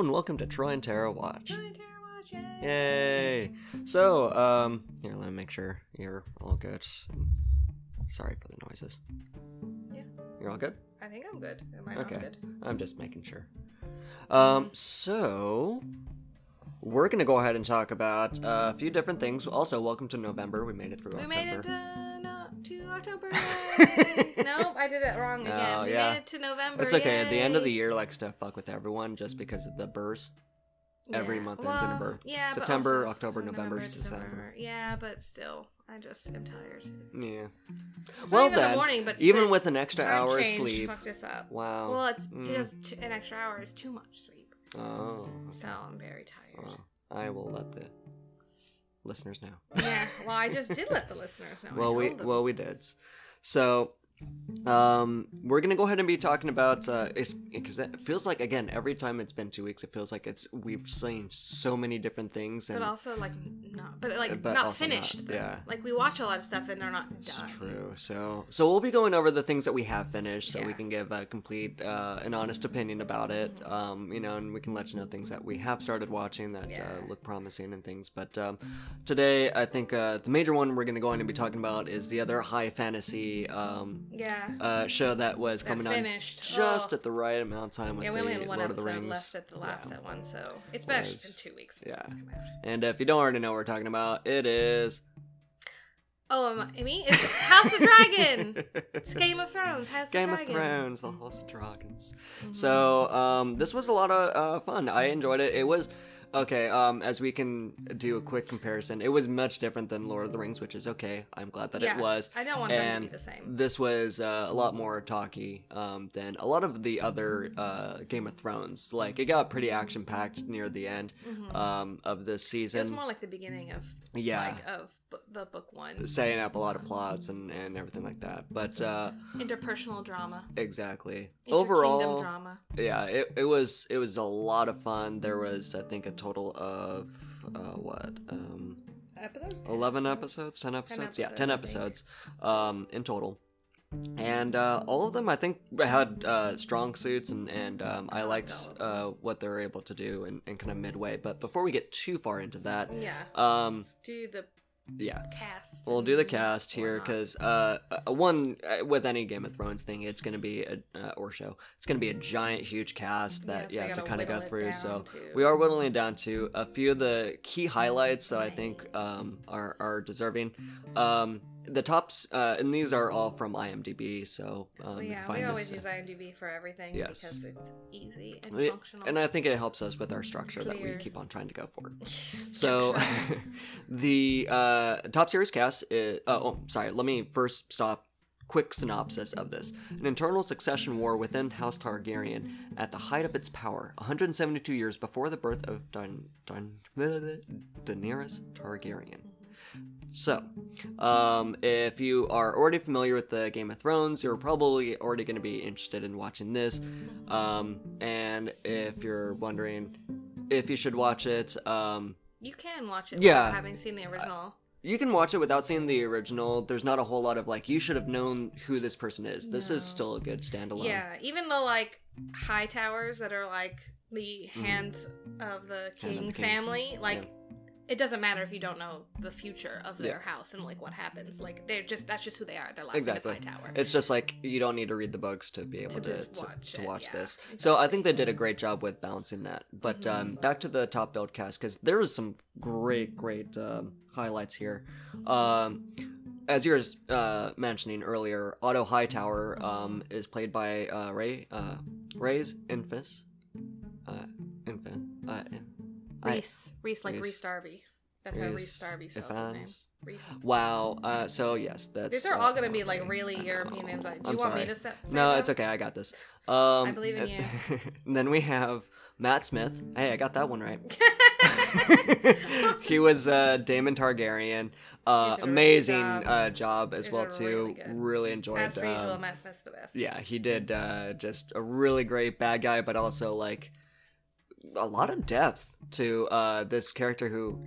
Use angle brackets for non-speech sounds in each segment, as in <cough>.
and welcome to Troy and Tara Watch. Troy and Tara Watch, yay. Yay! So, um, here, let me make sure you're all good. Sorry for the noises. Yeah. You're all good? I think I'm good. Am I not Okay. good? I'm just making sure. Um, so we're gonna go ahead and talk about uh, a few different things. Also, welcome to November. We made it through We October. October. <laughs> nope, I did it wrong again. Oh, we yeah. made it to November. It's okay. At the end of the year likes to fuck with everyone just because of the burrs. every Yeah. month ends in a burr. Yeah, September, also October, November, December. December. Yeah, but still, I just am tired. Yeah. It's Well then, the morning, but Even with an extra hour of sleep. fucked us up. Wow. Well, it's Mm. just an extra hour is too much sleep, Oh. so I'm very tired. Well, I will let the listeners know. Yeah, well, I just did let the listeners know. I well, we told them. well we did. So, um, we're gonna go ahead and be talking about uh, because it feels like again every time it's been two weeks, it feels like it's we've seen so many different things and but also like not, but like But not not, finished. though. yeah. like we watch a lot of stuff and they're not It's done. true. So, so we'll be going over the things that we have finished, so we can give a complete, uh, an honest opinion about it. Mm-hmm. Um, you know, and we can let you know things that we have started watching that Yeah. uh, look promising and things. But um, today, I think uh, the major one we're going to go on and be talking about is the other high fantasy um, Yeah. uh, show that was That coming finished. on just Oh. at the right amount of time with Yeah, we only had one Lord episode left at the last Yeah. one, so it's been, Was- two weeks since yeah. it's come out. And if you don't already know what we're talking about, it is. Oh, am I, me? It's House of Dragon. <laughs> It's Game of Thrones. House Game of of Thrones, the House of Dragons. Mhm. So, um, this was a lot of uh, fun. I enjoyed it. It was okay. Um, as we can do a quick comparison, it was much different than Lord of the Rings, which is okay. I'm glad that yeah, it was. I don't want them to And be the same. this was uh, a lot more talky um, than a lot of the other uh, Game of Thrones. Like it got pretty action packed near the end Mhm. um, of this season. it was more like the beginning of Yeah. like of the book one. Setting up a lot of plots and, and everything like that. But uh, Interpersonal drama. exactly. Inter-kingdom Overall, drama. yeah it, it was it was a lot of fun there was i think a total of uh, what um Episodes. 11 episodes 10 episodes yeah 10 episodes, episodes um in total and uh, all of them i think had uh, strong suits and, and um, i I liked liked uh, what they were able to do and, in kind of midway but before we get too far into that Yeah. um Let's do the yeah cast. We'll do the cast here because uh, uh, one uh, with any Game of Thrones thing, it's gonna be a uh, or show. It's gonna be a giant, huge cast that so yeah, you to gotta kind of go through. So to- we are whittling it down to a few of the key highlights that I think um, are are deserving. Um, the tops, uh, and these are all from IMDb. So um, Well, yeah, we always this, use IMDb for everything Yes. because it's easy and Yeah, functional. and I think it helps us with our structure that we keep on trying to go for. <laughs> So, <laughs> the uh, top series cast. Is, uh, oh, sorry. Let me first stop. Quick synopsis of this: An internal succession war within House Targaryen, at the height of its power, 172 years before the birth of Daen- Daen- Daenerys Targaryen. So, um, if you are already familiar with the Game of Thrones, you're probably already going to be interested in watching this. Um, and if you're wondering if you should watch it, um, you can watch it Yeah. having seen the original. you can watch it without seeing the original. There's not a whole lot of like you should have known who this person is. This is still a good standalone. yeah, even the like Hightowers that are like the hands of the Mm-hmm. Of king the family, like it doesn't matter if you don't know the future of their house and like what happens. Like they're just that's just who they are. They're like Exactly. Hightower. It's just like you don't need to read the books to be able To to, to, watch to watch yeah, this. So I think they did a great job with balancing that. But Mm-hmm. um, back to the top build cast because there was some great, great um, highlights here. Um, as you were uh, mentioning earlier, Otto Hightower um, is played by uh, Ray uh, Ray's Infus. Uh, infant. Uh, in- I- Reese, Reese, like Reese. Reese Darby. That's how Reese Reese Darby spells his name. Reese. Wow. Uh, so yes, that's. These are uh, all gonna be like really. European names. Do I'm you want sorry. me to say? say No, them? it's okay. I got this. <laughs> Um, I believe in you. <laughs> and then we have Matt Smith. Hey, I got that one right. <laughs> he was uh, Daemon Targaryen. Uh, He did a really amazing job. uh, job as well too. really. Really enjoyed. As per usual, um, Matt Smith's the best. yeah, he did uh, just a really great bad guy, but also like a lot of depth to uh, this character who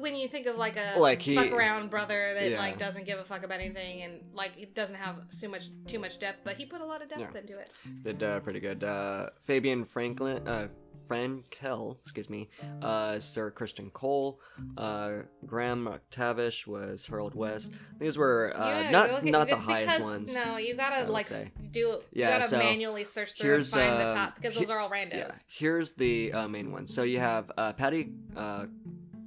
When you think of like a Like, he- fuck around brother that Yeah. like doesn't give a fuck about anything and like it doesn't have too much too much depth, but he put a lot of depth Yeah. into it. did uh, pretty good. Uh, Fabian Franklin, uh, Frankel, excuse me, uh, Sir Christian Cole, uh, Graham McTavish was Harold West. These were uh, Yeah, not not the highest because- ones. No, you gotta like say. do. Yeah, you gotta so manually search through and find the um, top because he- those are all randos. Yeah, here's the uh, main one. So you have uh, Paddy uh,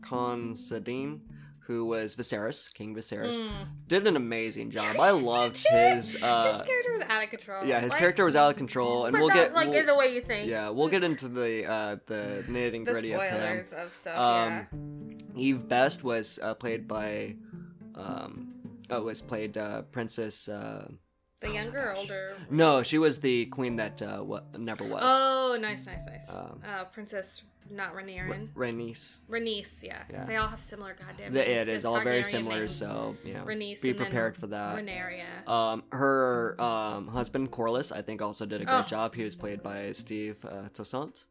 Considine, who was Viserys, King Viserys, Mm. did an amazing job. I loved his. Uh, his character was out of control. yeah, his Like, character was out of control, and but we'll not, get like we'll- in the way you think. yeah, we'll get into the uh, the nitty gritty of him. spoilers of, stuff. Um, Eve Best was uh, played by, um, oh, was played uh, Princess. Uh, yeah, the oh younger or older. no, she was the queen that uh, what never was. Oh, nice, nice, nice. Um, uh, Princess, not Ra- Rhaenyra. Rhaenys. Rhaenys, yeah. Yeah. They all have similar goddamn The, names. it is all very similar, names. so you know, Rhaenys be prepared for that. Rhaenyra. Um, her um, husband Corlys, I think, also did a great Oh. job. He was played by Steve uh, Toussaint.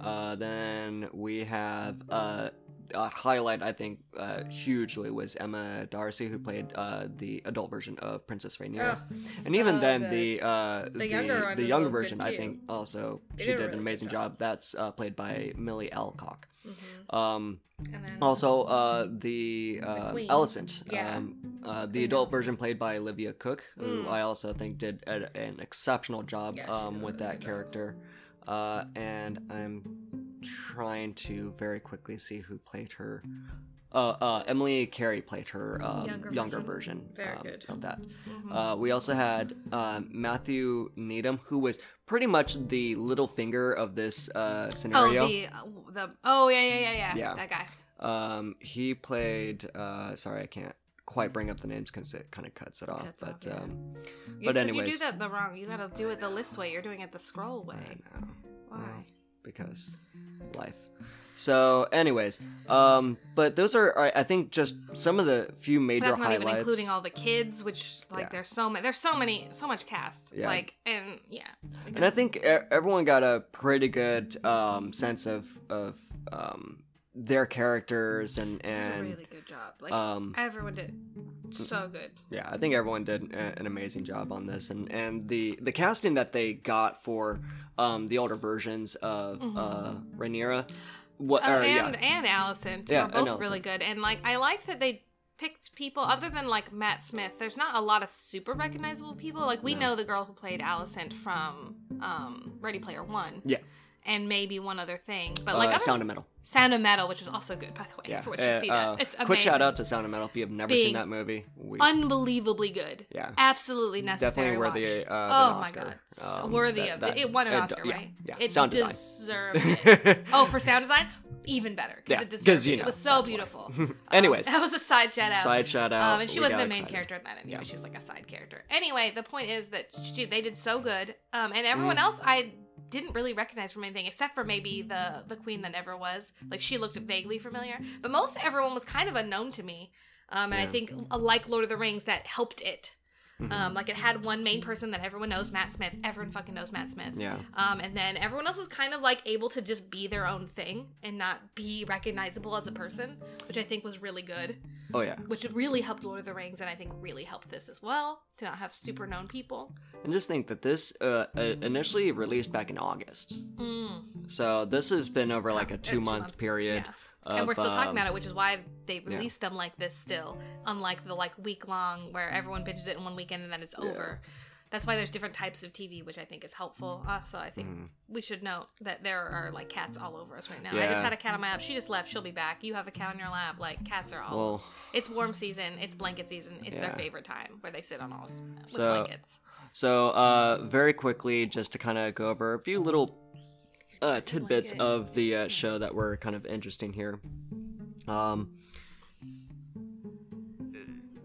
Uh, then we have uh, a highlight, I think, uh, hugely was Emma Darcy, who played uh, the adult version of Princess Rhaenyra. Oh, and even then, good. the uh, the, younger the younger version, I think, also she did did really an amazing job. job. That's uh, played by Millie Alcock. Mhm. Um, also, uh, the uh, Queen. Alicent, Yeah. um, uh, the adult version played by Olivia Cooke, who Mm. I also think did a, an exceptional job Yeah, um, with that character. Uh, and I'm trying to very quickly see who played her. Uh, uh, Emily Carey played her um, Younger younger, version. version, Very um, good. of that. Mhm. Uh, we also had um, Matthew Needham, who was pretty much the Littlefinger of this uh, oh, scenario. the uh, the oh yeah yeah yeah yeah Yeah. that guy. Um, he played. Uh, sorry, I can't quite bring up the names because it kind of cuts it off. Cuts off, but yeah. um, You, But 'cause you do that the wrong. You gotta do it the list way. You're doing it the scroll I way. know Why? Because life. So, anyways, um, but those are, are I think just some of the few major That's not highlights. even including all the kids, which like Yeah. there's so many. There's so many, so much cast. Yeah. Like and yeah. and I think everyone got a pretty good um, sense of of um, their characters and did a and really good job. Like um, everyone did so good. yeah, I think everyone did an amazing job on this, and and the the casting that they got for um, the older versions of uh, Rhaenyra, what Uh, or, yeah, and and Allison too Yeah, both Allison. really good. And like I like that they picked people other than like Matt Smith. There's not a lot of super recognizable people. Like we No. know the girl who played Allison from um, Ready Player One. Yeah. And maybe one other thing, but uh, like other, Sound of Metal. Sound of Metal, which is also good by the way. Yeah, should Uh, see uh, that. It's quick shout out to Sound of Metal if you have never Big, seen that movie. We, Unbelievably good. yeah, Absolutely necessary. definitely worthy uh, of oh my Oscar. god, Um, worthy that- of that- it. Won an uh, Oscar, yeah, right? Yeah, It sound design. deserved <laughs> it. Oh, for sound design, even better. Yeah, it, deserved 'cause, you it. know, it was so beautiful. <laughs> Anyways. um, that was a side shout out. Side shout out. Um, and she wasn't the main excited. character in that anyway. Yeah. She was like a side character. Anyway, the point is that she, they did so good, um, and everyone Mm. else I didn't really recognize from anything except for maybe the the queen that never was. Like she looked vaguely familiar, but most everyone was kind of unknown to me. Um, and I think, uh, like Lord of the Rings, that helped it. Mhm. Um, like it had one main person that everyone knows, Matt Smith. Everyone fucking knows Matt Smith. yeah, Um, and then everyone else is kind of like able to just be their own thing and not be recognizable as a person, which I think was really good. oh yeah, Which really helped Lord of the Rings, and I think really helped this as well to not have super known people. and just think that this uh, uh, initially released back in August, Mm. so this has been over like a two month two-month, period. yeah. Of, and we're still talking um, about it, which is why they released them like this still, unlike the like week long where everyone binges it in one weekend and then it's Yeah. over. That's why there's different types of TV, which I think is helpful. Also, I think Mhm. we should note that there are like cats all over us right now. I just had a cat on my lap. She just left. She'll be back. You have a cat on your lap. Like cats are all. Well, it's warm season. It's blanket season. It's their favorite time where they sit on all with So- blankets. So, uh, very quickly, just to kind of go over a few little uh, tidbits it. of the uh, show that were kind of interesting here. Um,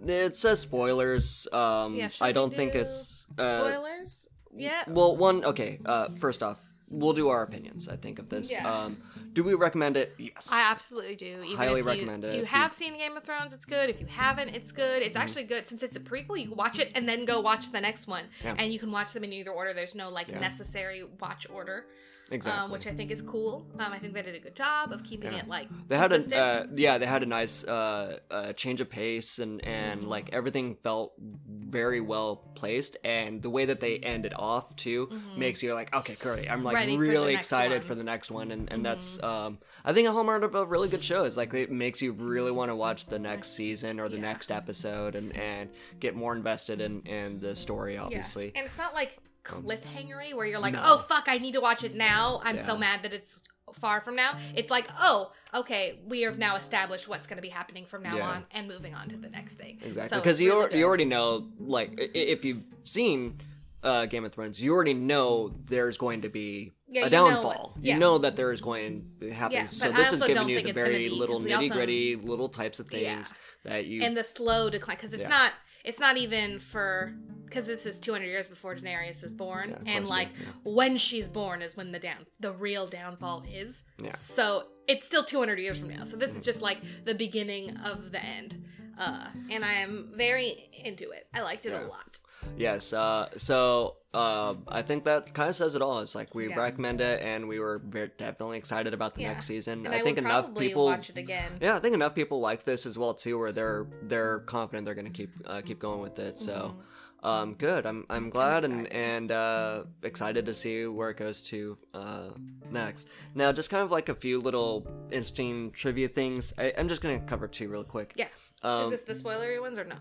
it says spoilers. Um, Yeah, I don't think it's. Uh, Spoilers? Yeah. Well, one, okay, uh, first off, we'll do our opinions, I think, of this. Yeah. Um, do we recommend it? Yes. I absolutely do. Even Highly if you, recommend it. You have seen Game of Thrones, it's good. If you haven't, it's good. It's actually good since it's a prequel. You can watch it and then go watch the next one, Yeah. and you can watch them in either order. There's no like Yeah. necessary watch order, exactly. um, which I think is cool. Um, I think they did a good job of keeping Yeah. it like they had a uh, yeah they had a nice uh, uh, change of pace and and like everything felt very well placed, and the way that they ended off too Mhm. makes you like, okay, great. I'm like Ready really next excited one. Mm-hmm. for the next one, and and that's um I think a hallmark of a really good show is like it makes you really want to watch the next season or the Yeah. next episode and and get more invested in in the story, obviously. Yeah. And it's not like cliffhangery where you're like, No. oh fuck, I need to watch it now. I'm so mad that it's far from now. It's like, oh, okay, we have now established what's going to be happening from now Yeah. on and moving on to the next thing. Exactly, because it's you really you already know, like, if you've seen uh, Game of Thrones, you already know there's going to be Yeah, a you know downfall. you know that there is going to happen. Yeah, so this is giving you the very be, little 'cause we also- nitty gritty, little types of Yeah. things that you. and the slow decline because it's Yeah. not it's not even for because this is 200 years before Daenerys is born Yeah, and like yeah. when she's born is when the down the real downfall is Yeah. so it's still 200 years from now so this is just like the beginning of the end uh and I am very into it I liked it Yeah. a lot Yes. Uh, so uh, I think that kind of says it all. It's like we Yeah. recommend it, and we were very, definitely excited about the Yeah. next season. and I, I, think enough people. watch it again Yeah, I think enough people like this as well too, where they're they're confident they're gonna keep uh, keep going with it. So. Mhm. Um, good. I'm I'm glad and excited. and uh, excited to see where it goes to uh, next. Now, just kind of like a few little interesting trivia things. I, I'm just gonna cover two real quick. Yeah. Um, is this the spoilery ones or no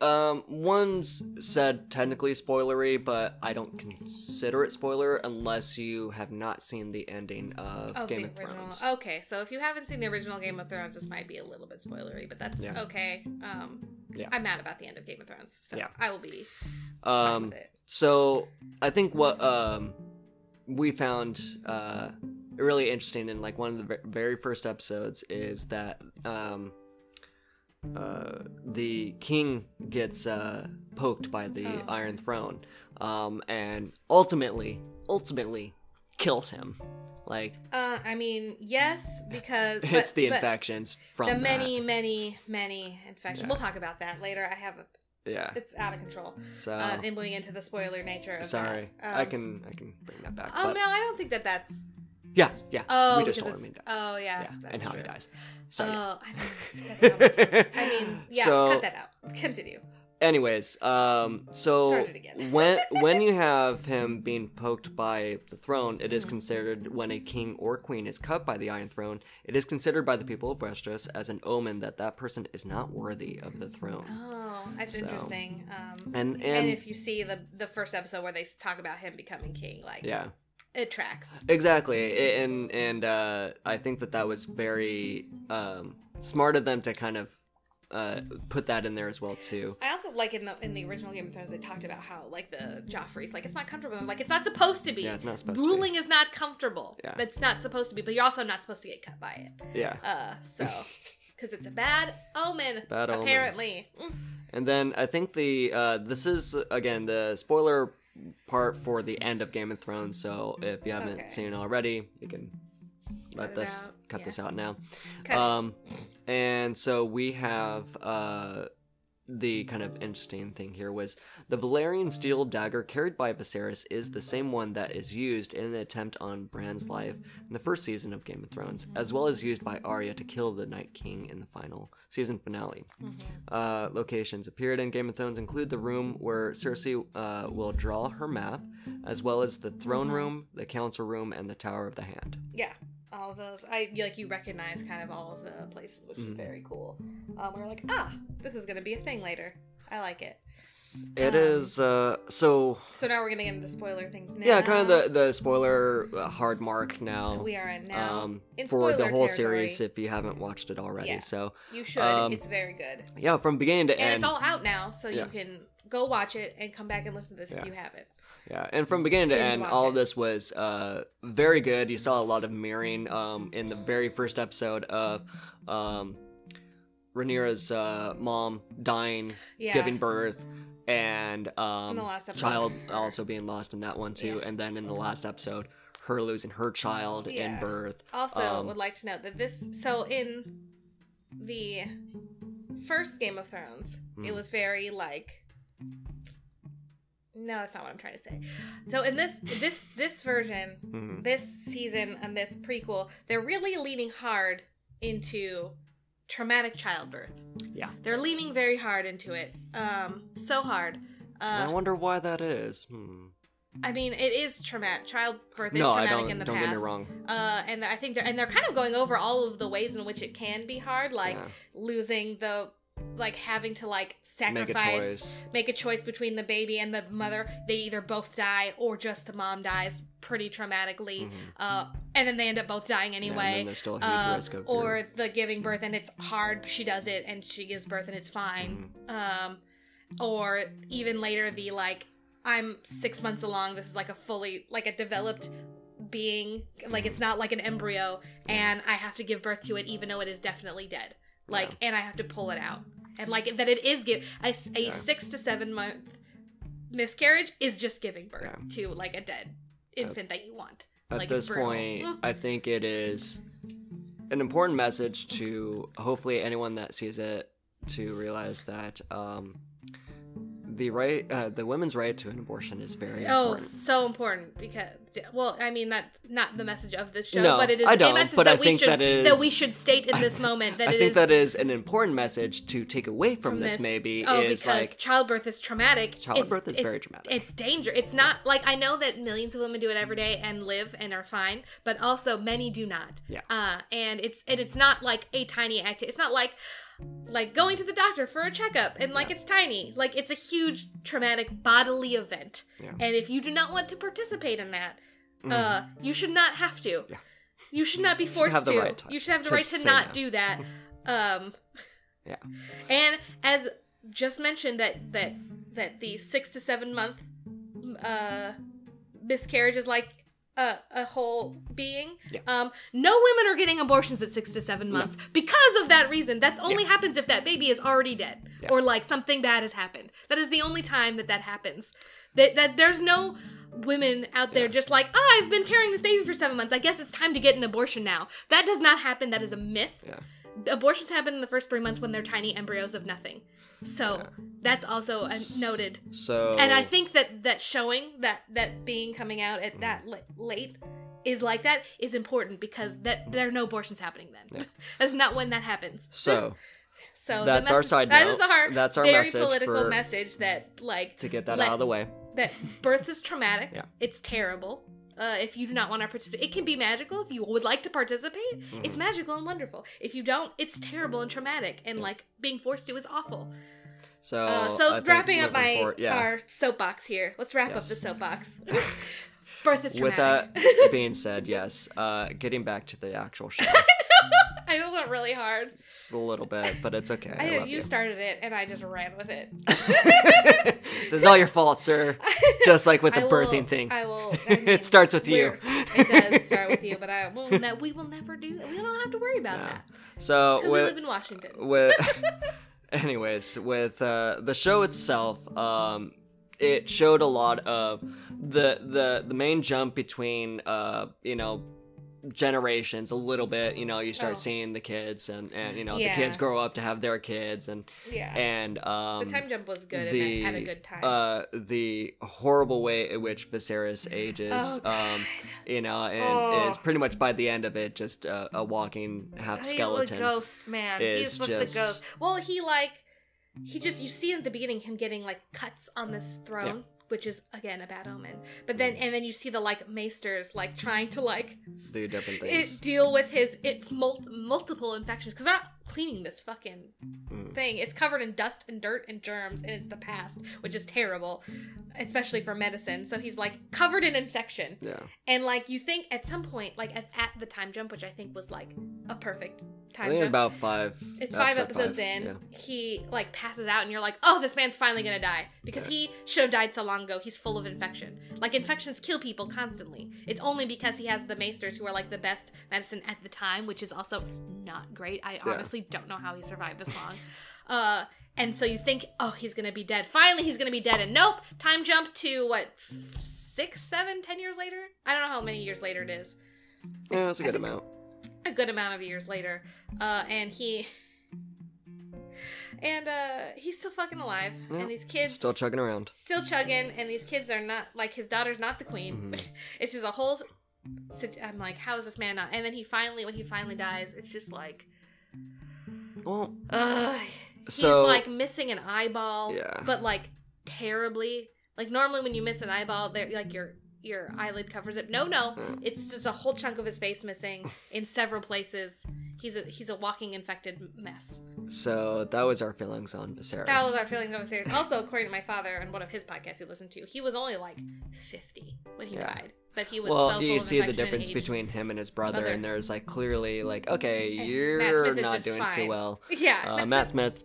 um, one's said technically spoilery, but I don't consider it spoiler unless you have not seen the ending of Oh, Game the of original. Thrones. Okay, so if you haven't seen the original Game of Thrones, this might be a little bit spoilery, but that's Yeah. okay. Um, Yeah. I'm mad about the end of Game of Thrones, so Yeah. I will be Um, with it. So I think what um we found uh really interesting in like one of the very first episodes is that um uh the king gets uh poked by the Oh. iron throne um and ultimately ultimately kills him like Uh, I mean, yes, because <laughs> but, it's the infections from the that. many, many, many infections. Yeah. We'll talk about that later. I have a, yeah it's out of control. so Uh, and moving into the spoiler nature of sorry that. i Um, can i can bring that back Oh but no, I don't think that that's. Yeah yeah Oh, we just because told him he died oh yeah, yeah and how he dies so yeah. Oh, I mean, that's not much. I mean, <laughs> yeah, So- cut that out. <laughs> Continue. anyways um so Start it again. <laughs> when when you have him being poked by the throne it is Mhm. considered when a king or queen is cut by the iron throne it is considered by the people of westeros as an omen that that person is not worthy of the throne Oh, that's So- interesting. Um, and and, and, if you see the the first episode where they talk about him becoming king, like yeah it tracks. exactly and and uh i think that that was very um smart of them to kind of uh put that in there as well too I also like in the in the original Game of Thrones they talked about how like the Joffrey's like it's not comfortable. I'm like it's not supposed to be. yeah it's not supposed to be. Ruling is not comfortable. Yeah. That's not supposed to be. But you're also not supposed to get cut by it. yeah Uh, so <laughs> because it's a bad omen. Bad omens. apparently. Mm. And then I think the uh, this is again the spoiler part for the end of Game of Thrones. So if you haven't Okay. seen it already, you can let this out, cut yeah. this out now. Cut it. Um, and so we have uh, the kind of interesting thing here was the Valyrian steel dagger carried by Viserys is the same one that is used in an attempt on Bran's life in the first season of Game of Thrones, as well as used by Arya to kill the Night King in the final season finale. Mhm. Uh, locations appeared in Game of Thrones include the room where Cersei uh, will draw her map, as well as the throne Mhm. room, the council room, and the Tower of the Hand. Yeah, all of those. I like you recognize kind of all of the places, which is Mhm. very cool. Um, we're like, ah, this is gonna be a thing later. I like it. It Um, is uh, so So now we're gonna get into spoiler things now. yeah, kind of the the spoiler uh, hard mark now. we are in now. um, in for the whole territory. series if you haven't watched it already. Yeah. So you should. um, it's very good, yeah, from beginning to and end. it's all out now, so Yeah. you can go watch it and come back and listen to this Yeah. if you haven't. Yeah, and from beginning to end, all it. of this was uh, very good. You saw a lot of mirroring um, in the very first episode of um, Rhaenyra's uh, mom dying, Yeah. giving birth, and um, child also being lost in that one too. Yeah. And then in the last episode, her losing her child in birth. Also, Um, would like to note that this. So in the first Game of Thrones, it Hmm. was very like. No, that's not what I'm trying to say. So in this this this version, Mhm. this season and this prequel, they're really leaning hard into traumatic childbirth. Yeah. They're leaning very hard into it. Um, so hard. uh, I wonder why that is. Hmm. I mean, it is traumatic. Childbirth is No, I traumatic don't. in the Don't past. get me wrong. Uh, and I think they're and they're kind of going over all of the ways in which it can be hard, like Yeah. losing the, like having to like Make a sacrifice, make a choice between the baby and the mother. They either both die or just the mom dies pretty traumatically. Mhm. Uh, and then they end up both dying Yeah, and anyway. there's still a huge uh, risk of or your- the giving birth and it's hard. She does it and she gives birth and it's fine. Mhm. Um, or even later the like I'm six months along. This is like a fully like a developed being. Like it's not like an embryo, and I have to give birth to it even though it is definitely dead. Like, and I have to pull it out, and like that it is give a Yeah. six to seven month miscarriage is just giving birth Yeah. to like a dead infant that you want. At Like, this point, <laughs> I think it is an important message to hopefully anyone that sees it to realize that um, the right, uh, the women's right to an abortion is very Oh, important. so important because well, I mean that's not the message of this show, No, but it is I a don't, message but that I we think should that is- we should state in this moment that I think is that is an important message to take away from, from this, Maybe oh, is because like childbirth is traumatic. childbirth It's- is very it's- traumatic. It's danger. It's not like I know that millions of women do it every day and live and are fine, but also many do not. Yeah. Uh, and it's and it's not like a tiny act. It's not like like going to the doctor for a checkup and like it's tiny. Like it's a huge traumatic bodily event. Yeah. And if you do not want to participate in that, Mhm. uh, you should not have to. Yeah. You should not be should forced have the to. right to- you should have the to right to not no. do that. <laughs> Um, Yeah. And as just mentioned that that that the six to seven month uh, miscarriage is like a, a whole being. Yeah. Um, no women are getting abortions at six to seven months because of that reason. That only happens if that baby is already dead Yeah. or like something bad has happened. That is the only time that that happens. That that there's no women out there Yeah. just like, oh, I've been carrying this baby for seven months. I guess it's time to get an abortion now. That does not happen. That is a myth. Yeah. Abortions happen in the first three months when they're tiny embryos of nothing. So Yeah. that's also a noted. so And I think that that showing that that being coming out at that la- late is like that is important because that there are no abortions happening then. Yeah. <laughs> That's not when that happens. so <laughs> So That's our side That note. is our That's our very message political for- message that like to get that let- out of the way. that birth is traumatic. <laughs> Yeah. It's terrible. Uh, if you do not want to participate, it can be magical. If you would like to participate, it's Mhm. magical and wonderful. If you don't, it's terrible and traumatic, and like being forced to is awful. So Uh, so think wrapping up my forward- yeah. our soapbox here. Let's wrap up the soapbox. <laughs> birth is With that being said, yes. Uh, getting back to the actual <laughs> show, I went really hard. it's a little bit, but it's okay. I, I, you you. started it, and I just ran with it. <laughs> this is all your fault, sir. Just like with the will- birthing thing, I will. I <laughs> mean, it starts with you. it does <laughs> start with you, but I will. We will never do that. We don't have to worry about No. that So because we live in Washington. with anyways with uh, the show itself, um, it showed a lot of the the the main jump between uh, you know generations a little bit you know you start Oh. seeing the kids and and you know Yeah. the kids grow up to have their kids and Yeah. and um the time jump was good the and I had a good time. uh the horrible way in which Viserys ages Oh, um you know and Oh. is pretty much by the end of it just a, a walking half He's skeleton a ghost, man. He's just a ghost. Well, he like he just you see in the beginning him getting like cuts on this throne. Which is again a bad omen, but then mm. and then you see the like maesters like trying to like do different it, deal with his it's mul- multiple infections. Because they're not cleaning this fucking Mm. thing. It's covered in dust and dirt and germs, and it's the past, which is terrible, especially for medicine. So he's like covered in infection, yeah and like you think at some point, like at, at the time jump, which I think was like a perfect time jump. about five it's five episode episodes five, in. yeah. He like passes out, and you're like, "Oh, this man's finally gonna die," because he should have died so long ago. He's full of infection. Like infections kill people constantly. It's only because he has the maesters who are like the best medicine at the time, which is also not great. I honestly don't know how he survived this long. <laughs> Uh, and so you think, "Oh, he's gonna be dead. Finally, he's gonna be dead." And nope, time jump to what six, seven, ten years later. I don't know how many years later it is. yeah that's a good amount a good amount of years later. Uh, and he <laughs> and uh, he's still fucking alive. And these kids still chugging around still chugging, and these kids are not like his daughter's not the queen. Mhm. <laughs> it's just a whole. I'm like, how is this man not? And then he finally, when he finally dies, it's just like, Well, Ugh. so he's like missing an eyeball. Yeah. But like terribly. Like normally when you miss an eyeball, there like your your eyelid covers it. No, no, Mm. it's just a whole chunk of his face missing in several places. He's a he's a walking infected mess. so that was our feelings on Viserys. That was our feelings the series. Also, according to my father and one of his podcasts he listened to, he was only like fifty when he Yeah. died, but he was well, so you see the difference between him and his brother, Brother. and there's like clearly like, okay, you're not doing so fine. well. <laughs> Yeah, Uh, Matt Smith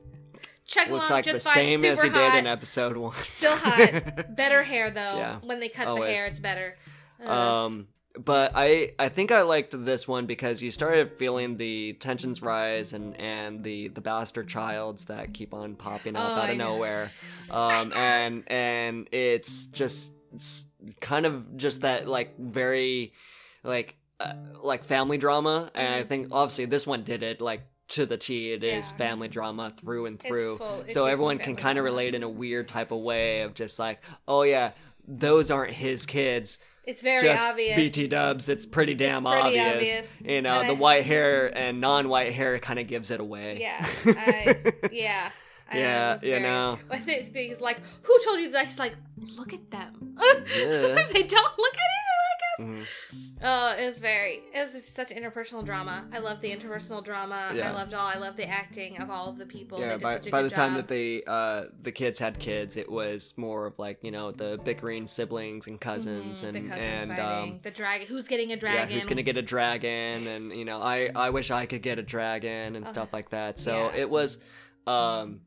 looks like the fine, same as he super did in episode one. Still <laughs> hot. Better hair though. Yeah. When they cut the hair, it's better. Uh, um, but I I think I liked this one because you started feeling the tensions rise and and the the bastard childs that keep on popping up Oh, out I of know. nowhere. <laughs> Um, and and it's just it's kind of just that like very like uh, like family drama, and I Mhm. think obviously this one did it like to the T. It is Yeah. family drama through and It's through. it's so everyone can kind of relate in a weird type of way of just like, oh yeah, those aren't his kids it's very just obvious. BT dubs. It's pretty damn pretty obvious. obvious. You know, And the I- white hair and non-white hair kind of gives it away. Yeah, <laughs> I, yeah. Yeah, you very- know. I think he's like, who told you that? He's like, look at them. Yeah. <laughs> they don't look at anything like us. Mhm. Oh, it was very. It was such interpersonal drama. I love the interpersonal drama. I loved all. I love the acting of all of the people. Yeah, by, by the time that they uh the kids had kids, it was more of like, you know, the bickering siblings and cousins Mhm, and the cousins and um the dragon. Who's getting a dragon? yeah, who's gonna get a dragon and you know, I I wish I could get a dragon and Uh, stuff like that. So yeah. it was um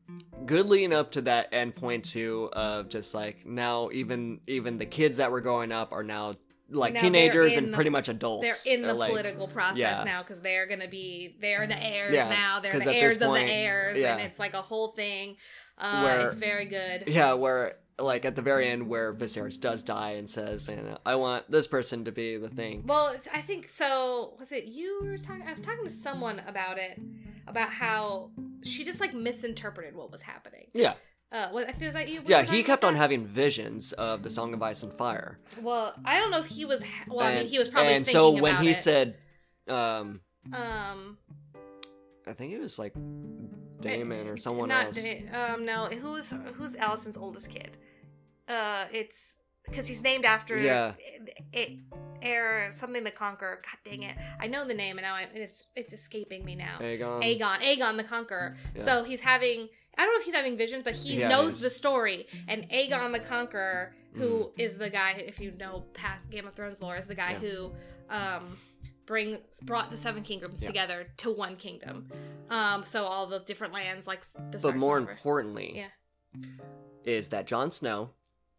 good leading up to that end point too of just like now even even the kids that were growing up are now like Now teenagers and the- pretty much adults. They're in the like, political process yeah. now because they're gonna be they're the heirs Yeah, now. They're the at this heirs of the heirs, yeah. and it's like a whole thing. Uh, Where- it's very good. Yeah, where like at the very end where Viserys does die and says, you know, I want this person to be the thing. Well, it's, I think so. Was it you were talking? I was talking to someone about it, about how she just like misinterpreted what was happening. Yeah. Uh, was, was that you? Was Yeah, he kept on having visions of the Song of Ice and Fire. Well, I don't know if he was. Ha- well, I mean, he was probably. And so when he it. said um um, I think it was like Daemon or someone not else. Da- um, no, who's who's Allison's oldest kid? Uh, it's because he's named after Yeah. it, air something the conqueror. God dang it! I know the name, and now I'm, it's it's escaping me now. Aegon. Aegon, Aegon the Conqueror. Yeah. So he's having. I don't know if he's having visions, but he Yeah, knows the story. And Aegon the Conqueror, who Mm. is the guy, if you know past Game of Thrones lore, is the guy Yeah. who um, bring brought the Seven Kingdoms Yeah. together to one kingdom. Um, so all the different lands, like the But more importantly, Yeah. is that Jon Snow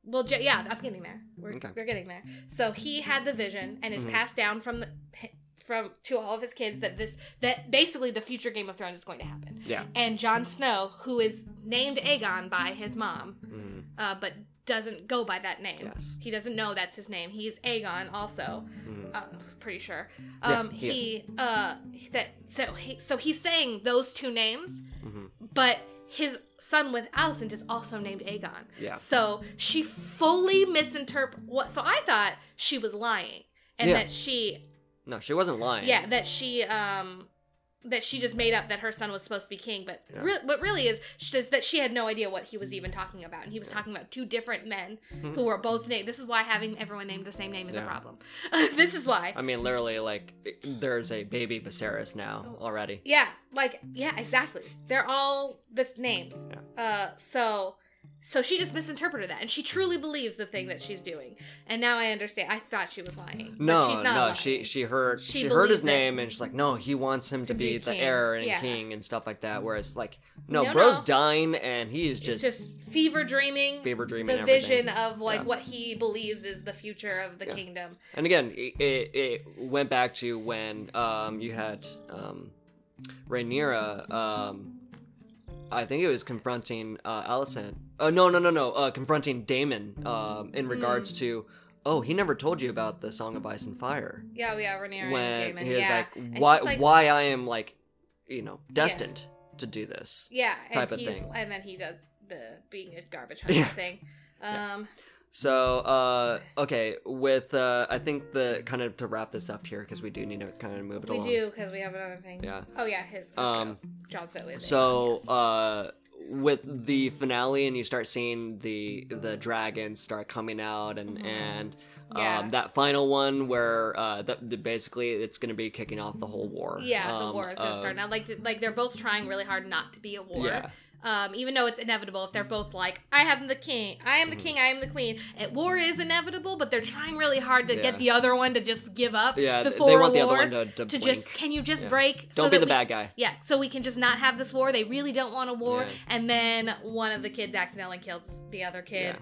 Well, yeah, I'm getting there. We're, Okay. we're getting there. So he had the vision, and it's Mhm. passed down from the from to all of his kids that this that basically the future Game of Thrones is going to happen. Yeah. And Jon Snow, who is named Aegon by his mom, Mhm. uh, but doesn't go by that name. Yes. He doesn't know that's his name. He's Aegon also. Mhm. Uh, pretty sure. Yeah, Um, he is. he uh that so he so he's saying those two names, Mhm. but his son with Alicent is also named Aegon. Yeah. So she fully misinterpret what. So I thought she was lying, and Yeah. that she, No, she wasn't lying. yeah, that she, um, that she just made up that her son was supposed to be king. But Yeah. re- what really is, is that she had no idea what he was even talking about, and he was talking about two different men Mhm. who were both named. This is why having everyone named the same name is a problem. <laughs> this is why. I mean, literally, like, there's a baby Viserys now Oh. already. Yeah, like yeah, exactly. They're all the names. Yeah. Uh, so so she just misinterpreted that, and she truly believes the thing that she's doing. And now I understand. I thought she was lying. but No, she's not no, lying. she she heard She she, heard his it. name and she's like, no, he wants him to, To be, be the heir and Yeah. king and stuff like that. Whereas, like, no, No, bro's no. dying and he is It's just, just fever dreaming. fever dreaming the everything. vision of like Yeah. what he believes is the future of the Yeah. kingdom. And again, it, it, it went back to when um you had um Rhaenyra um I think it was confronting uh Alicent. Uh no no no no uh confronting Daemon um in regards Mm. to oh he never told you about the Song of Ice and Fire. Yeah, yeah, Rhaenyra when and Daemon. he was yeah. like And why he's like- why I am like you know destined to do this. yeah, and type of he's, thing. and then he does the being a garbage <laughs> Yeah. thing. Um, So, uh, <laughs> okay, with uh, I think the kind of to wrap this up here because we do need to kind of move it We along. do because we have another thing. Yeah. Oh yeah, his. Um, John Stowley. is So, uh, with the finale, and you start seeing the the dragons start coming out, and Mhm. and um, Yeah. that final one where uh, that that basically it's going to be kicking off the whole war. yeah, the um, war is gonna of- start now. Like like they're both trying really hard not to be a war. Yeah, Um, even though it's inevitable, if they're both like, I am the king, I am the Mhm. king, I am the queen. It, war is inevitable, but they're trying really hard to Yeah. get the other one to just give up yeah. before they want the other war. one to to, to just, can you just Yeah. break? Don't so be the we- bad guy. Yeah, so we can just not have this war. They really don't want a war. Yeah. And then one of the kids accidentally kills the other kid.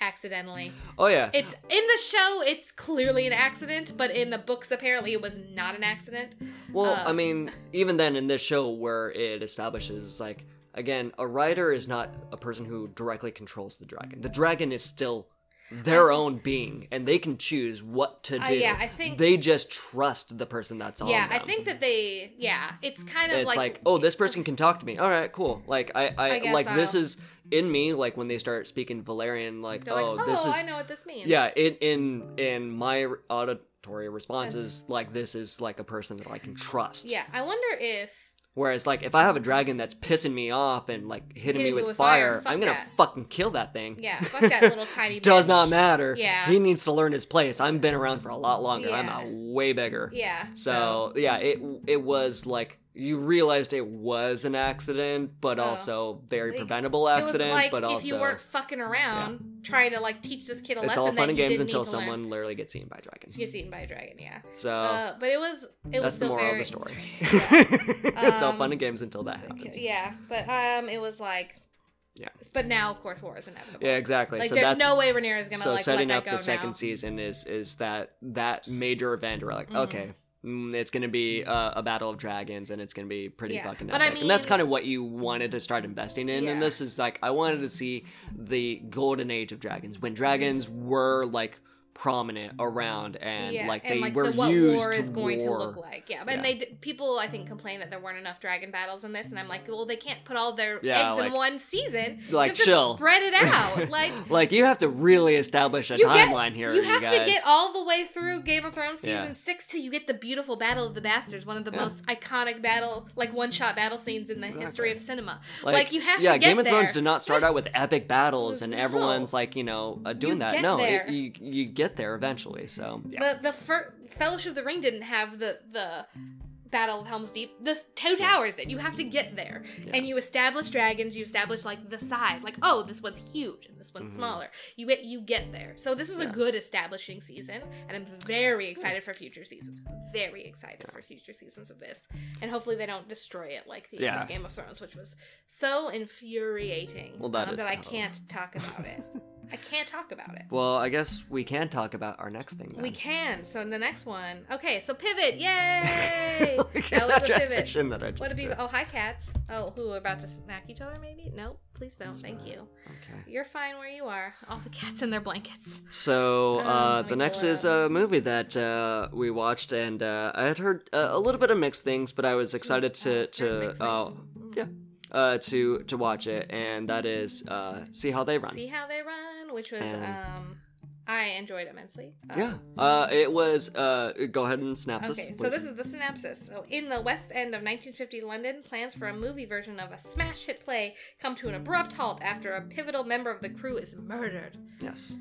Accidentally. Oh yeah. It's in the show, it's clearly an accident, but in the books, apparently, it was not an accident. Well, Uh, I mean, even then in this show where it establishes like again, a writer is not a person who directly controls the dragon. The dragon is still their own being and they can choose what to Uh, do. yeah, I think- they just trust the person that's on them. yeah, I think that they, yeah, it's kind of it's like, like, oh, this person can talk to me. All right, cool. Like I, I, I like this is in me. Like when they start speaking Valyrian, like, oh, like, oh, this is Oh, I know what this means. yeah. In in in my auditory responses, like this is like a person that I can trust. Yeah, I wonder if Whereas, like, if I have a dragon that's pissing me off and like hitting me me with, with fire, fire, I'm gonna that. fucking kill that thing. yeah, fuck that little <laughs> tiny. Does bitch. not matter. Yeah. he needs to learn his place. I've been around for a lot longer. I'm a way bigger. Yeah. So yeah, it it was like you realized it was an accident, but Oh. also very Like, preventable it was accident. like but if also you weren't fucking around trying to like teach this kid a it's lesson all that fun and games until to learn. someone literally gets eaten by a dragon. She gets eaten by a dragon. Yeah. So Uh, but it was it was the moral very of the story. <laughs> Yeah. it's all Um, fun and games until that happens. yeah, but um, it was like. Yeah. But now, of course, war is inevitable. Yeah, exactly. Like, so there's that's no way Rhaenyra is gonna so like setting let up that go the second season is is that that major event where like Mhm. okay mm, it's gonna be a, a battle of dragons and it's gonna be pretty Yeah, fucking but I epic. and that's kind of what you wanted to start investing in. And this is like i wanted to see the golden age of dragons. When dragons were like prominent around and yeah, like and they like were the, what used war to is going war. to look like. Yeah, but Yeah. they people I think complain that there weren't enough dragon battles in this, and I'm like, well, they can't put all their Yeah, eggs in one season. Like chill spread it out. <laughs> Like like you have to really establish a you get- timeline here you have guys. to get all the way through Game of Thrones season Yeah. six till you get the beautiful Battle of the Bastards, one of the most iconic battle, like one shot battle scenes in the history of cinema. Like, you have yeah, Game of Thrones there. did not start out with epic battles and No. everyone's like you know uh, doing You that. No, it, you you get there eventually. So yeah. The the fir- Fellowship of the Ring didn't have the the Battle of Helm's Deep. The Two Towers did. You have to get there, Yeah. and you establish dragons. You establish like the size. Like oh, this one's huge and this one's Mhm. smaller. You get you get there. So this is a good establishing season, and I'm very excited for future seasons. Very excited for future seasons of this, and hopefully they don't destroy it like the end Yeah. of Game of Thrones, which was so infuriating. Well, that um, is that I can't talk about it. <laughs> I can't talk about it. Well, I guess we can talk about our next thing. Then. We can. So in the next one, okay. So pivot, <laughs> yay! <laughs> Look that at was that the pivot. that I just What a be? Oh, hi, cats. Oh, who are about to smack each other? Maybe? No, please don't. Thank you. Okay. You're fine where you are. All the cats in their blankets. So Um, uh, the next is a movie that uh, we watched, and uh, I had heard uh, a little bit of mixed things, but I was excited to to uh, things. Mm. yeah uh, to to watch it, and that is uh, see how they run. See how they run, which was And- um, I enjoyed immensely. Um, Yeah, uh, it was. Uh, go ahead and synopsis. Okay, so please. this is the synopsis. So, in the West End of 1950 London, plans for a movie version of a smash hit play come to an abrupt halt after a pivotal member of the crew is murdered. yes,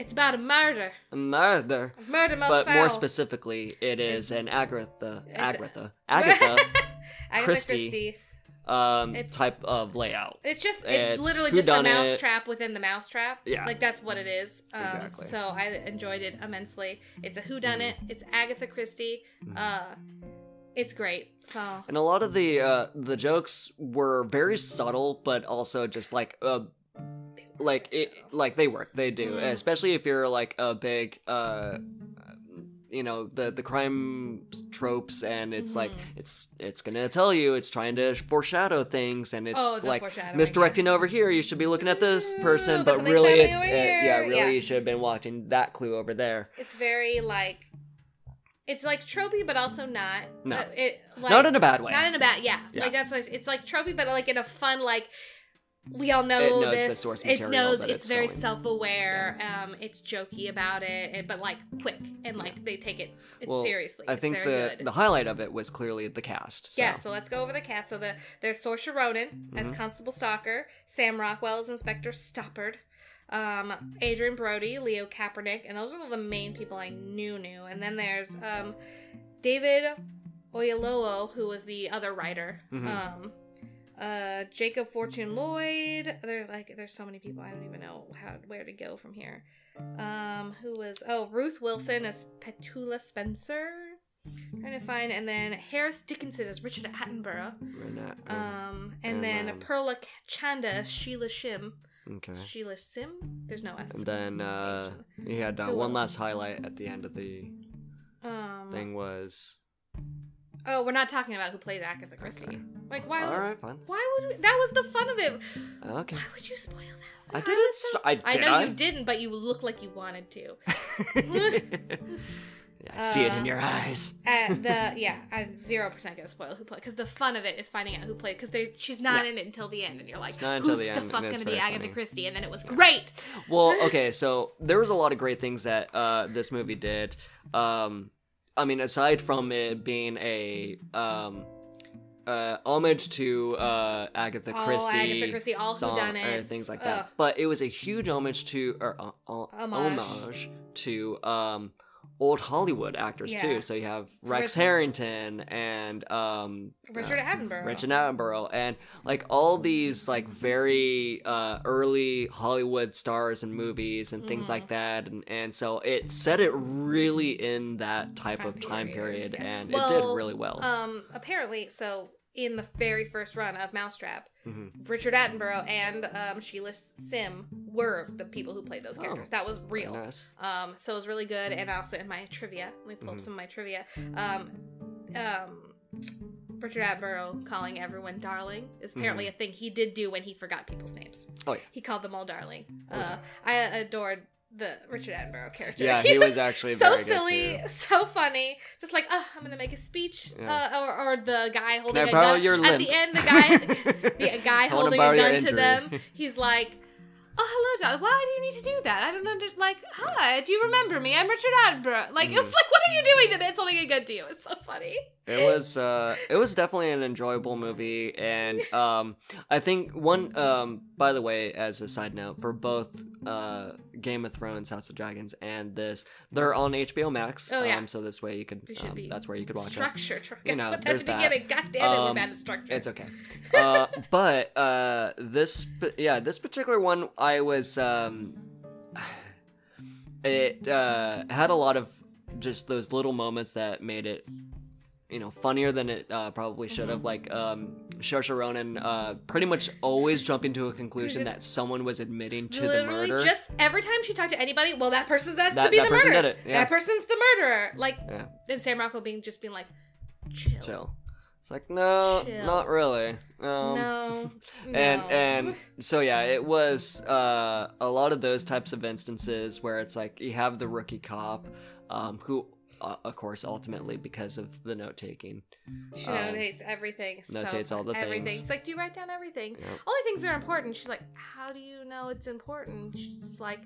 It's about a murder. murder. A murder most But foul. more specifically, it is It's- an Agatha, Agatha, Agatha <laughs> Agatha Christie. Christie. Um, It's- type of layout. It's just it's, It's literally just a mousetrap within the mousetrap. Yeah. Like that's what it is. Um, Exactly. So I enjoyed it immensely. It's a whodunit. It's Agatha Christie. Mhm. Uh, it's great. So And a lot of the uh, the jokes were very subtle, but also just like uh, like it like they work. They do, Mhm. especially if you're like a big uh, you know the the crime tropes, and it's like Mhm. it's it's gonna tell you, it's trying to foreshadow things, and it's oh, like misdirecting over here. You should be looking at this person, but but really it's over uh, yeah, really Yeah. you should have been watching that clue over there. It's very like it's like tropey, but also not. No. Uh, it like Not in a bad way. not in a bad yeah. Yeah. Like that's what it's like tropey, but like in a fun like. We all know It knows the this. source it knows it's, it's very self-aware. Um, it's jokey about it, but like quick and like they take it Well, seriously. I think the good. the highlight of it was clearly the cast. So. Yeah, so let's go over the cast. So the there's Saoirse Ronan as Mhm. Constable Stalker, Sam Rockwell as Inspector Stoppard, um, Adrien Brody, Leo Köpernick, and those are the main people I knew knew. And then there's um, David Oyelowo, who was the other writer. Mhm. Um, uh, Jacob Fortune Lloyd. There like there's so many people I don't even know how where to go from here. Um, who was oh Ruth Wilson as Petula Spencer. Trying to find and then Harris Dickinson as Richard Attenborough. Renat- Um, and, And then then- Pearl Chanda as Sheila Shim. okay. Sheila Sim. There's no S. And then uh, he had uh, one last highlight at the end of the um, thing was. Oh, we're not talking about who played Agatha Christie. Okay. Like why? All would, right, fine. Why would we, that was the fun of it? Okay. Why would you spoil that? I didn't. was s- that- I I did. know I? you didn't, but you look like you wanted to. <laughs> I see it in Uh, your eyes. Uh, the yeah, I'm zero percent gonna spoil who played because the fun of it is finding out who played because she's not Yeah. in it until the end and you're like, not who's the, the end, fuck gonna be Agatha funny. Christie? And then it was great. Well, okay, <laughs> so there was a lot of great things that uh, this movie did. Um, I mean, aside from it being a um, uh, homage to uh, Agatha Christie, Agatha Christie, all song, done or it, things like Ugh. that. But it was a huge homage to or uh, uh, Homage. homage to um, old Hollywood actors Yeah. too. So you have Rex Rich- Harrington and um, Richard uh, Attenborough. Richard Attenborough, and like all these like very uh, early Hollywood stars and movies and things Mhm. like that, and and so it set it really in that type Time of time period, period, and it did really well. Um, apparently, so in the very first run of Mousetrap, Mhm. Richard Attenborough and um, Sheila Sim were the people who played those Oh, characters. that was real. nice. Um, so it was really good. And also in my trivia, let me pull up Mhm. some of my trivia. Um, um, Richard Attenborough calling everyone darling is apparently a thing he did do when he forgot people's names. Mm-hmm. Oh, yeah. He called them all darling. Uh, Okay. I adored the Richard Attenborough character. Yeah, <laughs> he was actually so silly, so funny. Just like, oh, I'm gonna make a speech, Yeah. uh, or, or the guy holding a gun. At the end, the guy, <laughs> the guy holding a gun to them, <laughs> he's like, "Oh, hello, John. Why do you need to do that? I don't understand. Like, hi, do you remember me? I'm Richard Attenborough. Like, it was Mm. like, what are you doing today? It's holding a gun to you. It's so funny. It was uh it was definitely an enjoyable movie and <laughs> um i think one um by the way as a side note for both uh game of thrones house of dragons and this they're on hbo max Oh, yeah. um so this way you could um, be that's where you could watch it Structure. Tr- You know, put that there's the that. beginning. God damn it, we're Um, bad at structure. it's okay uh <laughs> but uh this yeah this particular one i was um <sighs> it uh had a lot of just those little moments that made it you know funnier than it uh, probably should have Mhm. like um Saoirse Ronan uh pretty much always jumping to a conclusion that someone was admitting to the murder just every time she talked to anybody, well, that person's has That- to be the person murderer. yeah. That person's the murderer. Like, Yeah. and Sam Rockwell being just being like, chill. chill it's like no Chill. not really um, no, <laughs> and no. and <laughs> so yeah it was uh a lot of those types of instances where it's like you have the rookie cop um who uh, of course ultimately because of the note taking she um, notates everything. so notates all the everything. things. It's like, do you write down everything? Yep. Only things that are important. She's like, how do you know it's important? She's like,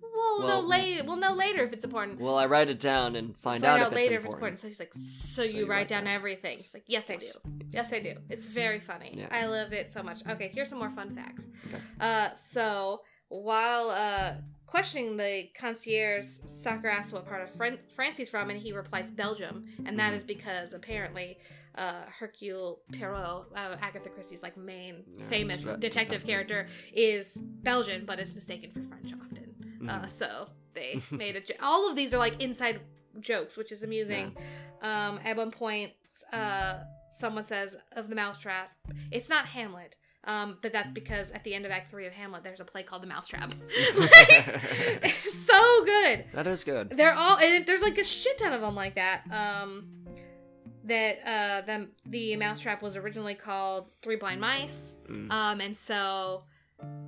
we'll Well- know later. We'll know later if it's important. well i write it down and find, out, out if later it's if it's important. So she's like, so, you, write down, everything. She's like, yes, I do. Yes, I do. It's very funny. Yeah. I love it so much. Okay, here's some more fun facts. Okay. Uh, so while uh questioning the concierge, Soccer asks what part of Fran- France he's from, and he replies Belgium, and that is because apparently. Uh, Hercule Poirot, uh, Agatha Christie's like main Yeah, famous right, detective character, is Belgian, but is mistaken for French often. Uh, Mhm. so they <laughs> made a jo- all of these are like inside jokes, which is amusing. Um, at one point, uh, someone says of the Mousetrap, it's not Hamlet. Um, but that's because at the end of Act Three of Hamlet, there's a play called The Mousetrap. <laughs> like, it's so good. that is good They're all and there's like a shit ton of them like that. Um, that uh, the the Mousetrap was originally called Three Blind Mice. Mm. Um, and so,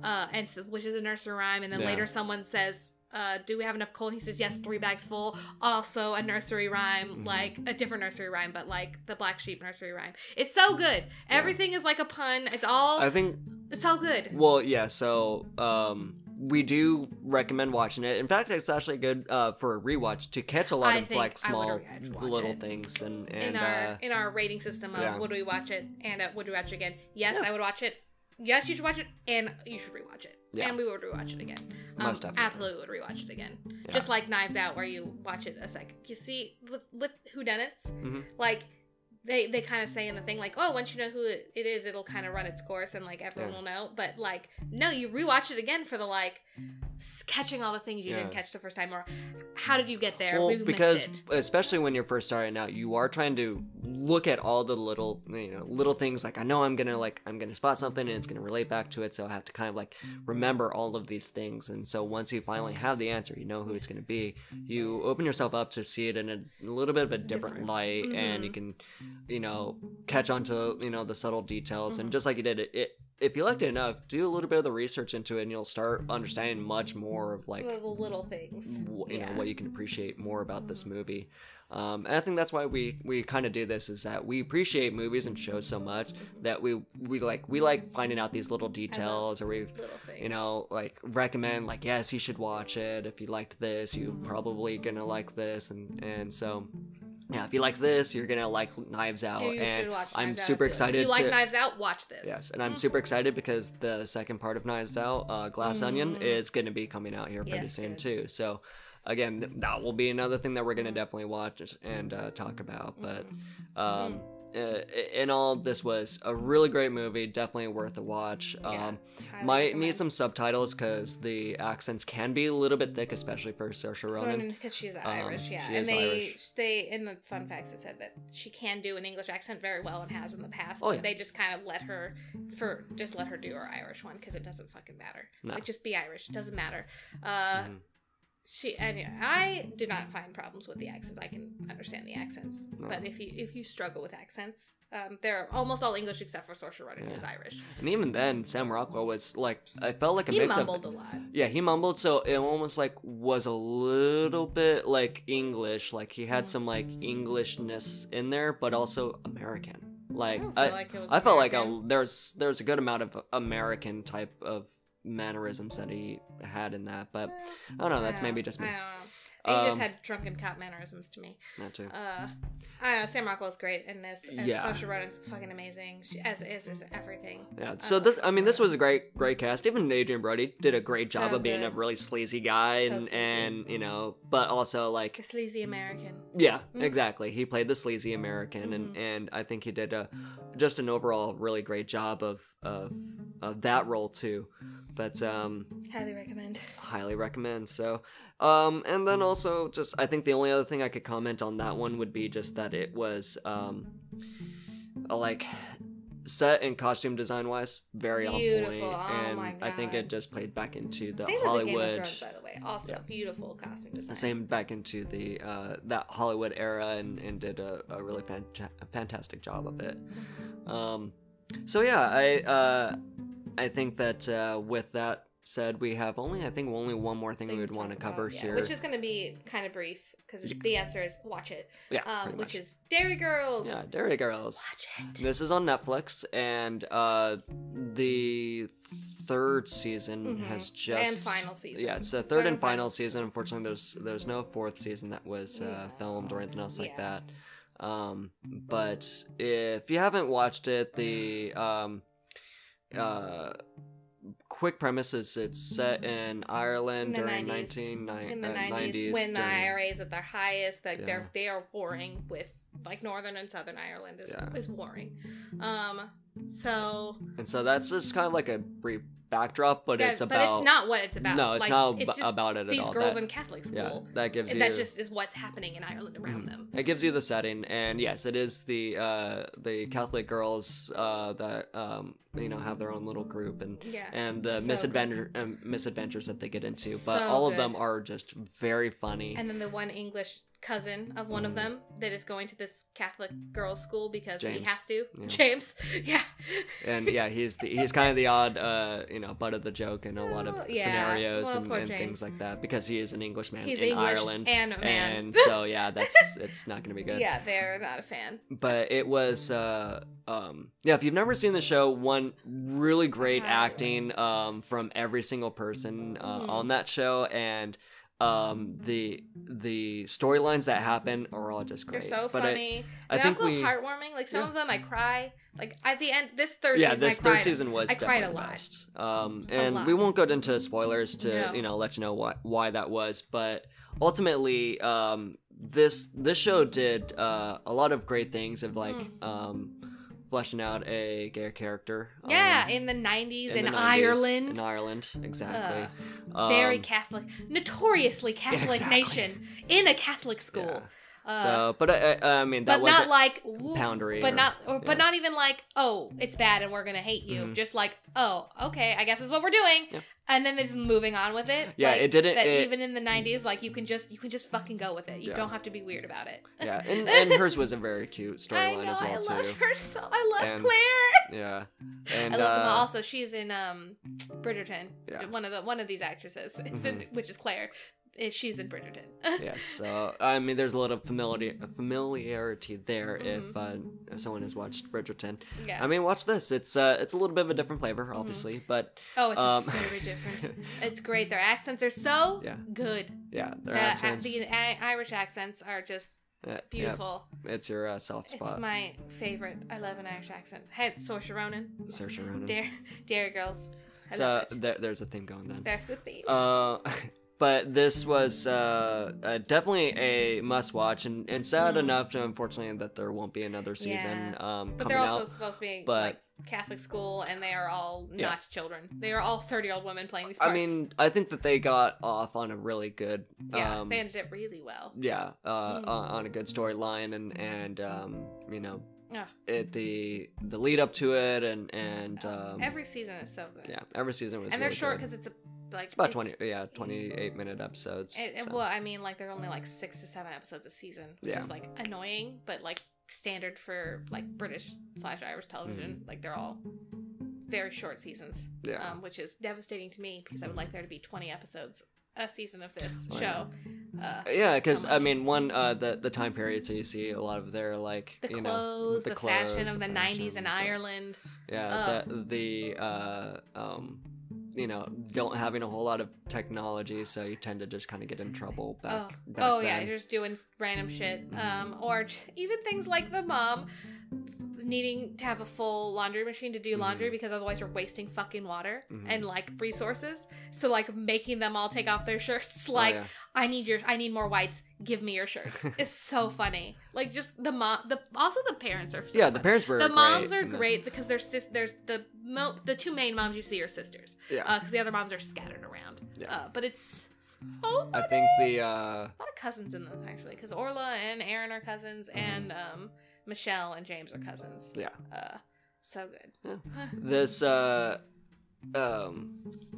uh, and so, which is a nursery rhyme, and then Yeah. later someone says uh, "Do we have enough coal?" And he says, "Yes, three bags full." Also, a nursery rhyme, Mhm. like a different nursery rhyme, but like the black sheep nursery rhyme. It's so good. Everything is like a pun. It's all. I think it's all good. Well, yeah. So, um, we do recommend watching it. In fact, it's actually good uh, for a rewatch to catch a lot I of think like I would small watch little it. things and and in our uh, in our rating system of yeah. would we watch it and uh, would we watch it again? Yes, Yeah. I would watch it. Yes, you should watch it, and you should rewatch it. Yeah. And we would rewatch it again. Um, Most definitely. absolutely would rewatch it again. Yeah. Just like Knives Out, where you watch it a second. You see, with with whodunits, Mhm. like they they kind of say in the thing like, oh, once you know who it is, it'll kind of run its course, and like everyone Yeah. will know. But like, no, you rewatch it again for the like catching all the things you didn't catch the first time, or how did you get there? well, we because especially when you're first starting out, you are trying to look at all the little, you know, little things. Like I know I'm gonna like I'm gonna spot something and it's gonna relate back to it, so I have to kind of like remember all of these things. And so once you finally have the answer, you know who it's gonna be. You open yourself up to see it in a, a little bit of a different, Different. light, and you Mhm. can, you know, catch on to you know the subtle details. Mhm. And just like you did, it, it if you liked it enough, do a little bit of the research into it, and you'll start understanding much more of like the little things. wh- you Yeah. know what you can appreciate more about this movie um, and i think that's why we we kind of do this is that we appreciate movies and shows so much that we we like we like finding out these little details or we you know like recommend like yes you should watch it if you liked this you Mhm. probably gonna like this and and so yeah if you like this you're gonna like knives out You should and watch i'm Knives Out super too. excited If you like to Knives Out, watch this. Yes, and I'm super excited because the second part of Knives Out, uh, Glass Onion, Mhm. is going to be coming out here pretty Yes, soon good. too. So, again, th- that will be another thing that we're going to definitely watch and uh, talk about. But um, uh, in all, this was a really great movie, definitely worth a watch. Yeah, Um, Highly might recommend. need some subtitles because the accents can be a little bit thick, especially for Saoirse Ronan. because she's Um, Irish, yeah, she and they Irish. they in the fun facts it said that she can do an English accent very well and has in the past. Oh, but yeah. They just kind of let her for just let her do her Irish one because it doesn't fucking matter. No. Like just be Irish, it doesn't matter. Uh, Mhm. She anyway, I did not find problems with the accents. I can understand the accents, No. but if you if you struggle with accents, um, they're almost all English except for Saoirse Ronan, who's Irish. And even then, Sam Rockwell was like, I felt like a He mix mumbled of a lot. Yeah, he mumbled, so it almost like was a little bit like English. Like he had some like Englishness in there, but also American. Like I I, like it was. I felt like a, there's there's a good amount of American type of mannerisms that he had in that, but I don't know. That's maybe just me. I don't know. He just Um, had drunken cop mannerisms to me. That too. Uh, I don't know. Sam Rockwell's great in this. And Yeah. Saoirse Ronan's fucking amazing. She, as is is everything. Yeah. So love this, I mean, this was a great, great cast. Even Adrien Brody did a great job So of being a really sleazy guy, So and sleazy. and you know, but also like The sleazy American. Yeah, Mhm. exactly. He played the sleazy American, and Mhm. and I think he did a just an overall really great job of of of that role too. But um, Highly recommend. highly recommend. So, um, and then also just I think the only other thing I could comment on that one would be just that it was um, like set and costume design wise very on Beautiful. point, Oh and I think it just played back into the Same with the Hollywood. Thrones, by the way. Also, Yeah. beautiful costume design. same back into the uh, that Hollywood era and, and did a, a really fan- fantastic job of it. Mhm. Um, so yeah, I uh, I think that uh, with that said, we have only I think only one more thing, we would want to talk about, cover yeah, here. which is going to be kind of brief because Yeah. the answer is watch it. yeah, Um, which is Derry Girls. yeah, Derry Girls. Watch it. This is on Netflix, and uh, the third season Mhm. has just and final season. Yeah, it's the third, and final season. Unfortunately, there's there's no fourth season that was uh, filmed or anything else like Yeah. that. Um, but if you haven't watched it, the um, uh, quick premise is it's set in Ireland In the during 90s. 19, in the uh, 90s, 90s when the during- IRA is at their highest like Yeah. they're they are warring with like northern and southern Ireland is, Yeah. is warring um so and so that's just kind of like a brief backdrop, but that- it's but about it's not what it's about no, it's Like, not it's about it at these all. girls That- in Catholic school. yeah, that gives you that's just is what's happening in Ireland around Mhm. them It gives you the setting, and yes, it is the uh, the Catholic girls uh, that um, you know have their own little group and yeah and the So misadventure um, misadventures that they get into. But So all of them are just very funny. and then the one English cousin of one of Mhm. them that is going to this Catholic girls' school because he has to. Yeah. <laughs> James, <laughs> yeah, and yeah, he's the, he's kind of the odd, uh, you know, butt of the joke in a lot of Oh, yeah. scenarios Well, and, and things like that because he is an Englishman he's in English Ireland, and and <laughs> so yeah, that's it's not gonna be good. yeah, they're not a fan. But it was, uh, um, yeah. If you've never seen the show, one really great acting um, from every single person uh, Mhm. on that show, and um, the the storylines that happen are all just great. They're so but funny. I, They're think also we, heartwarming. Like some yeah. of them, I cry. Like at the end, this third yeah, season, this I third cried. season was I cried a the lot. best. Um, and we won't go into spoilers to No. you know let you know why why that was, but ultimately, um, this this show did uh, a lot of great things of like Mm. um, fleshing out a gay character. Yeah, um, in the '90s in, the 90s, Ireland. In Ireland, exactly. very Um, Catholic, notoriously <laughs> Catholic exactly. nation in a Catholic school. yeah. Uh, so, but I, I, I mean, that but wasn't not like poundery but or- not or, but not even like oh it's bad and we're gonna hate you Mhm. just like oh okay i guess that's what we're doing Yeah. And then they're just moving on with it Yeah, Like, it didn't- that it- even in the 90s like you can just you can just fucking go with it you Yeah. don't have to be weird about it yeah, <laughs> and, and hers was a very cute i storyline as well i too. love her so i love And- claire Yeah, and i love them all. uh, also she's in um bridgerton Yeah. one of the one of these actresses is in, which is claire she's in bridgerton <laughs> yes. So I mean, there's a lot of familiarity familiarity there if Mm-hmm. uh, if someone has watched Bridgerton. yeah I mean, watch this. It's uh, it's a little bit of a different flavor, Mm-hmm. obviously, but oh it's um, very different <laughs> it's great their accents are so Yeah. good yeah, their the, accents. the irish accents are just uh, yeah, beautiful it's your uh, soft spot. It's my favorite. I love an Irish accent. Hey, it's Saoirse Ronan. Saoirse Ronan. <laughs> Dare, Dare Girls. I so love it. there, there's a theme going then. There's a theme. Uh, but this was uh, uh, definitely a must watch, and, and sad Mm. enough, to, unfortunately, that there won't be another season um, but coming they're also out. supposed to be but- like Catholic school, and they are all Yeah. not children. They are all thirty-year-old women playing these parts. I mean, I think that they got off on a really good, yeah, um, they ended it really well. yeah, uh, Mm. on, on a good storyline, and and um, you know, Yeah. it the the lead up to it, and and um, Every season is so good. yeah, every season was and they're really short because it's a like It's about twenty, yeah, twenty eight minute episodes. It, it- so. Well, I mean, like they're only like six to seven episodes a season, which Yeah. is like annoying, but like standard for like British slash Irish television. Like they're all very short seasons, Mm-hmm. yeah, um, which is devastating to me because I would like there to be twenty episodes a season of this Oh, show. Uh, yeah, because so I mean, one uh, the the time period, so you see a lot of their like the you know, clothes, the, clothes, fashion of the, '90s in Ireland. Yeah, the the uh, um, you know, don't having a whole lot of technology, so you tend to just kind of get in trouble back. oh, back oh yeah, then. you're just doing random shit. Um, or even things like the mom needing to have a full laundry machine to do laundry Mhm. because otherwise you're wasting fucking water Mhm. and like resources. So like making them all take off their shirts, Oh, like yeah. I need your, I need more whites. Give me your shirts. <laughs> it's so funny. Like just the mom, the also the parents are. So yeah, the parents were The great moms are in this. great because there's sis, there's the mo, the two main moms you see are sisters Yeah, because the other moms are scattered around. Yeah. Uh, but it's funny. I think the uh, a lot of cousins in this actually because Orla and Aaron are cousins and um, Michelle and James are cousins. Yeah. Uh, so good. <laughs> this uh um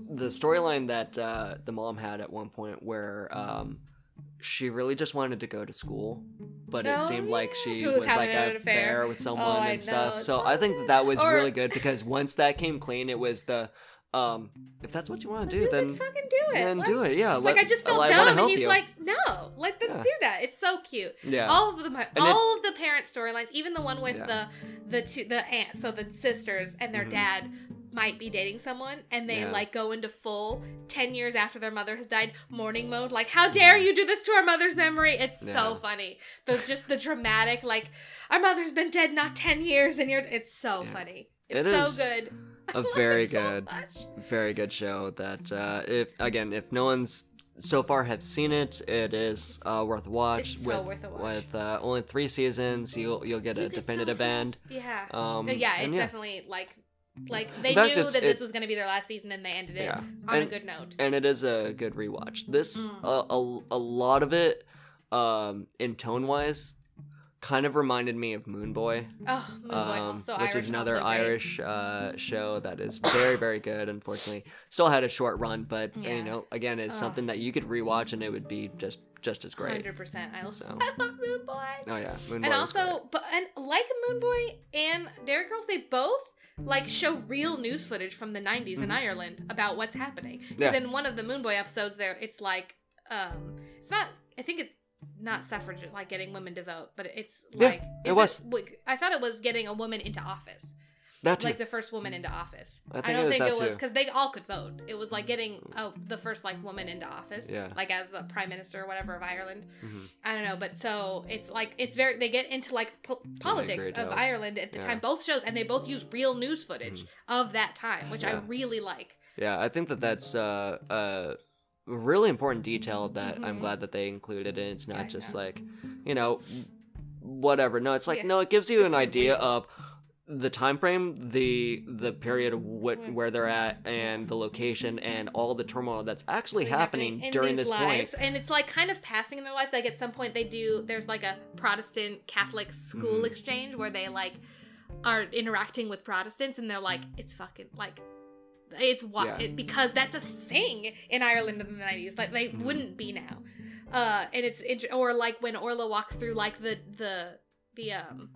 the storyline that uh the mom had at one point where um she really just wanted to go to school but it Oh, seemed like yeah. she She was, was like having an an affair, affair. with someone Oh, I and stuff know. so It's i think that that was Or- really good because once that came clean it was the um if that's what you want to do Dude, then fucking do it. then Like, do it yeah she's like let- I just felt dumb, and he's you. like, "No, like let's Yeah. do that." It's so cute. yeah All of them, it- all of the parent storylines, even the one with Yeah. the the two the aunt, so the sisters and their Mhm. dad might be dating someone, and they Yeah. like go into full ten years after their mother has died mourning mode. Like, how dare you do this to our mother's memory? It's so funny. The just the dramatic like our mother's been dead not ten years, and you're. It's so funny. It It's so is good. <laughs> A very so good much. very good show that uh if again if no one's so far have seen it it is uh worth a watch It's so with worth a watch. with uh, only three seasons you'll you'll get a You could definitive end Yeah. um yeah, it's definitely like like they knew it's- that it- this was going to be their last season and they ended it Yeah. on a And- good note. and it is a good rewatch this Mm. uh, a, a lot of it um in tone wise kind of reminded me of Moone Boy, Oh, Moone Boy, um, which Irish, is another. Irish uh, show that is very, very good. Unfortunately, still had a short run, but Yeah. you know, again, it's Ugh. something that you could rewatch and it would be just just as great. Hundred percent. I love. So. <laughs> I love Moone Boy. Oh yeah, Moone Boy and also, but and like Moone Boy and Derry Girls, they both like show real news footage from the 90s in Mhm. Ireland about what's happening. Yeah. Because in one of the Moone Boy episodes, there it's like, um, it's not. I think it's not suffrage, like getting women to vote, but it's Yeah, like it is was. like, I thought it was getting a woman into office, that too. like the first woman into office. I I, think it don't was think it was because they all could vote. It was like getting oh, the first like woman into office, Yeah. like as the prime minister or whatever of Ireland. Mhm. I don't know, but so it's like it's very they get into like po- politics of. Ireland at the Yeah. time, both shows, and they both use real news footage Mhm. of that time, which I really like. Yeah, I think that that's uh, a really important detail that I'm Mhm. glad that they included, and it's not I just know. like, you know, whatever. No, it's like Yeah. no, it gives you This an idea real. of the time frame, the the period of what Mhm. where they're at, and the location, and all the turmoil that's actually happening, in during this lives, point. and it's like kind of passing in their life. Like at some point, they do. There's like a Protestant Catholic school Mhm. exchange where they like are interacting with Protestants, and they're like, it's fucking like. It's why Yeah. it, because that's a thing in Ireland in the nineties. Like they Mhm. wouldn't be now, uh, and it's int- or like when Orla walks through like the the the um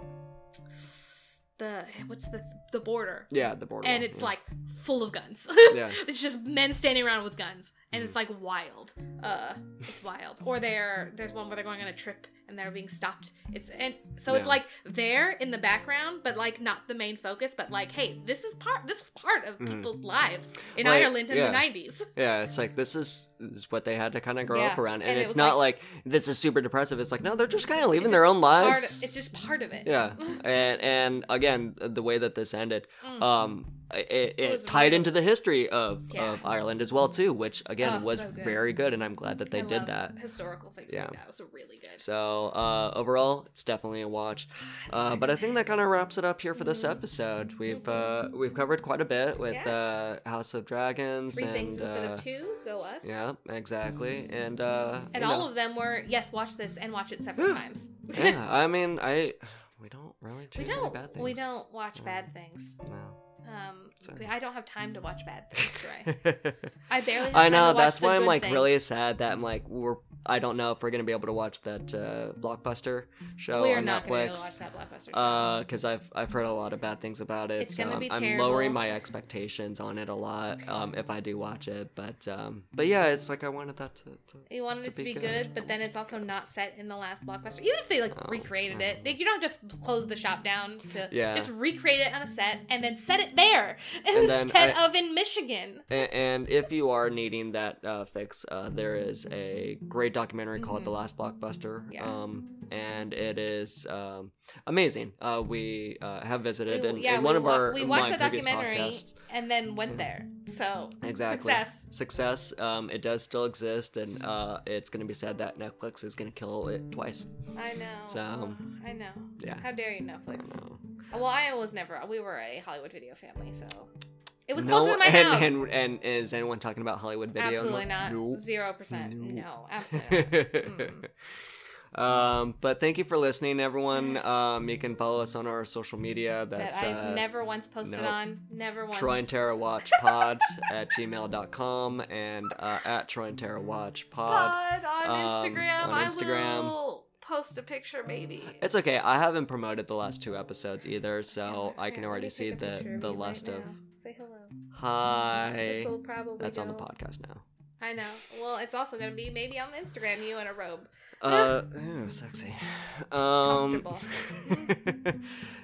the what's the the border, Yeah, the border. and it's yeah. like full of guns. <laughs> yeah, it's just men standing around with guns and Mhm. it's like wild uh it's wild or they're there's one where they're going on a trip and they're being stopped it's and so it's like there in the background but like not the main focus but like hey this is part this is part of Mhm. people's lives in Like, ireland in yeah. the 90s <laughs> yeah. It's like this is, is what they had to kind of grow up around, and, and it's was not like, this is super depressive. It's like no, they're just kind of living their own lives. of, it's just part of it Yeah, <laughs> and and again, the way that this ended, Mm. um, it, it, was tied into the history of, Yeah. of Ireland as well too, which again Oh, was so good. very good, and I'm glad that they I did that. historical things Yeah. like that was really good So uh, overall, it's definitely a watch. Uh, but I think that kind of wraps it up here for this Mhm. episode. We've uh, we've covered quite a bit with uh, House of Dragons three and things instead uh, of two go us yeah, exactly, and uh, and all know, of them were yes watch this and watch it several Yeah. times yeah. I <laughs> mean, I we don't really we don't bad things. we don't watch No. bad things No. Um, So- I don't have time to watch bad things, right? <laughs> I barely. Have I know that's why I'm like things. really sad that I'm like we're I don't know if we're gonna be able to watch that uh, blockbuster show we are on not going to be able to Netflix. watch that blockbuster. because I've I've heard a lot of bad things about it, It's so gonna I'm, be I'm terrible. lowering my expectations on it a lot um, if I do watch it. But um, but yeah, it's like I wanted that to. to you wanted to it to be good. good, but then it's also not set in the last blockbuster. Even if they like Oh, recreated it, like, you don't have to close the shop down to Yeah. just recreate it on a set and then set it there <laughs> And instead I- of in Michigan. and, and if you are needing that uh, fix, uh, there is a great documentary called Mhm. The Last Blockbuster. Yeah. Um, and it is um, amazing. Uh, we uh, have visited We- in, yeah, one we of wa- our we watched the documentary podcasts. and then went there. So Exactly. success. Success. Um, it does still exist, and uh, it's going to be said that Netflix is going to kill it twice. I know. So, I know. Yeah. How dare you, Netflix? know. Well, I was never. We were a Hollywood video family, so it was No, closer to my and, house. And, and is anyone talking about Hollywood video? absolutely not. Nope. Zero percent. Nope. No, <laughs> absolutely. Not. Mm. um, but thank you for listening, everyone. <laughs> Um, you can follow us on our social media. That's that I've uh, never once posted nope. on. Never once. Troy and Tara Watch <laughs> Pod at gmail.com and uh, at Troy and Tara Watch Pod. Pod on um, Instagram. on Instagram. I will post a picture, maybe. It's okay. I haven't promoted the last two episodes either, so Yeah, I can already see the the you right list of now. Say hello. hi. This will probably. That's on the podcast now. I know. Well, it's also gonna be maybe on Instagram. You in a robe. Uh, <laughs> ooh, sexy. Um, Comfortable. <laughs>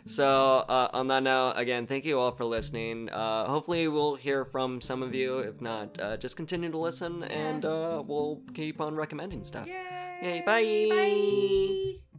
so, uh, on that note, again, thank you all for listening. Uh, hopefully, we'll hear from some of you. If not, uh, just continue to listen, and uh, we'll keep on recommending stuff. Yay! Yay, bye. Bye.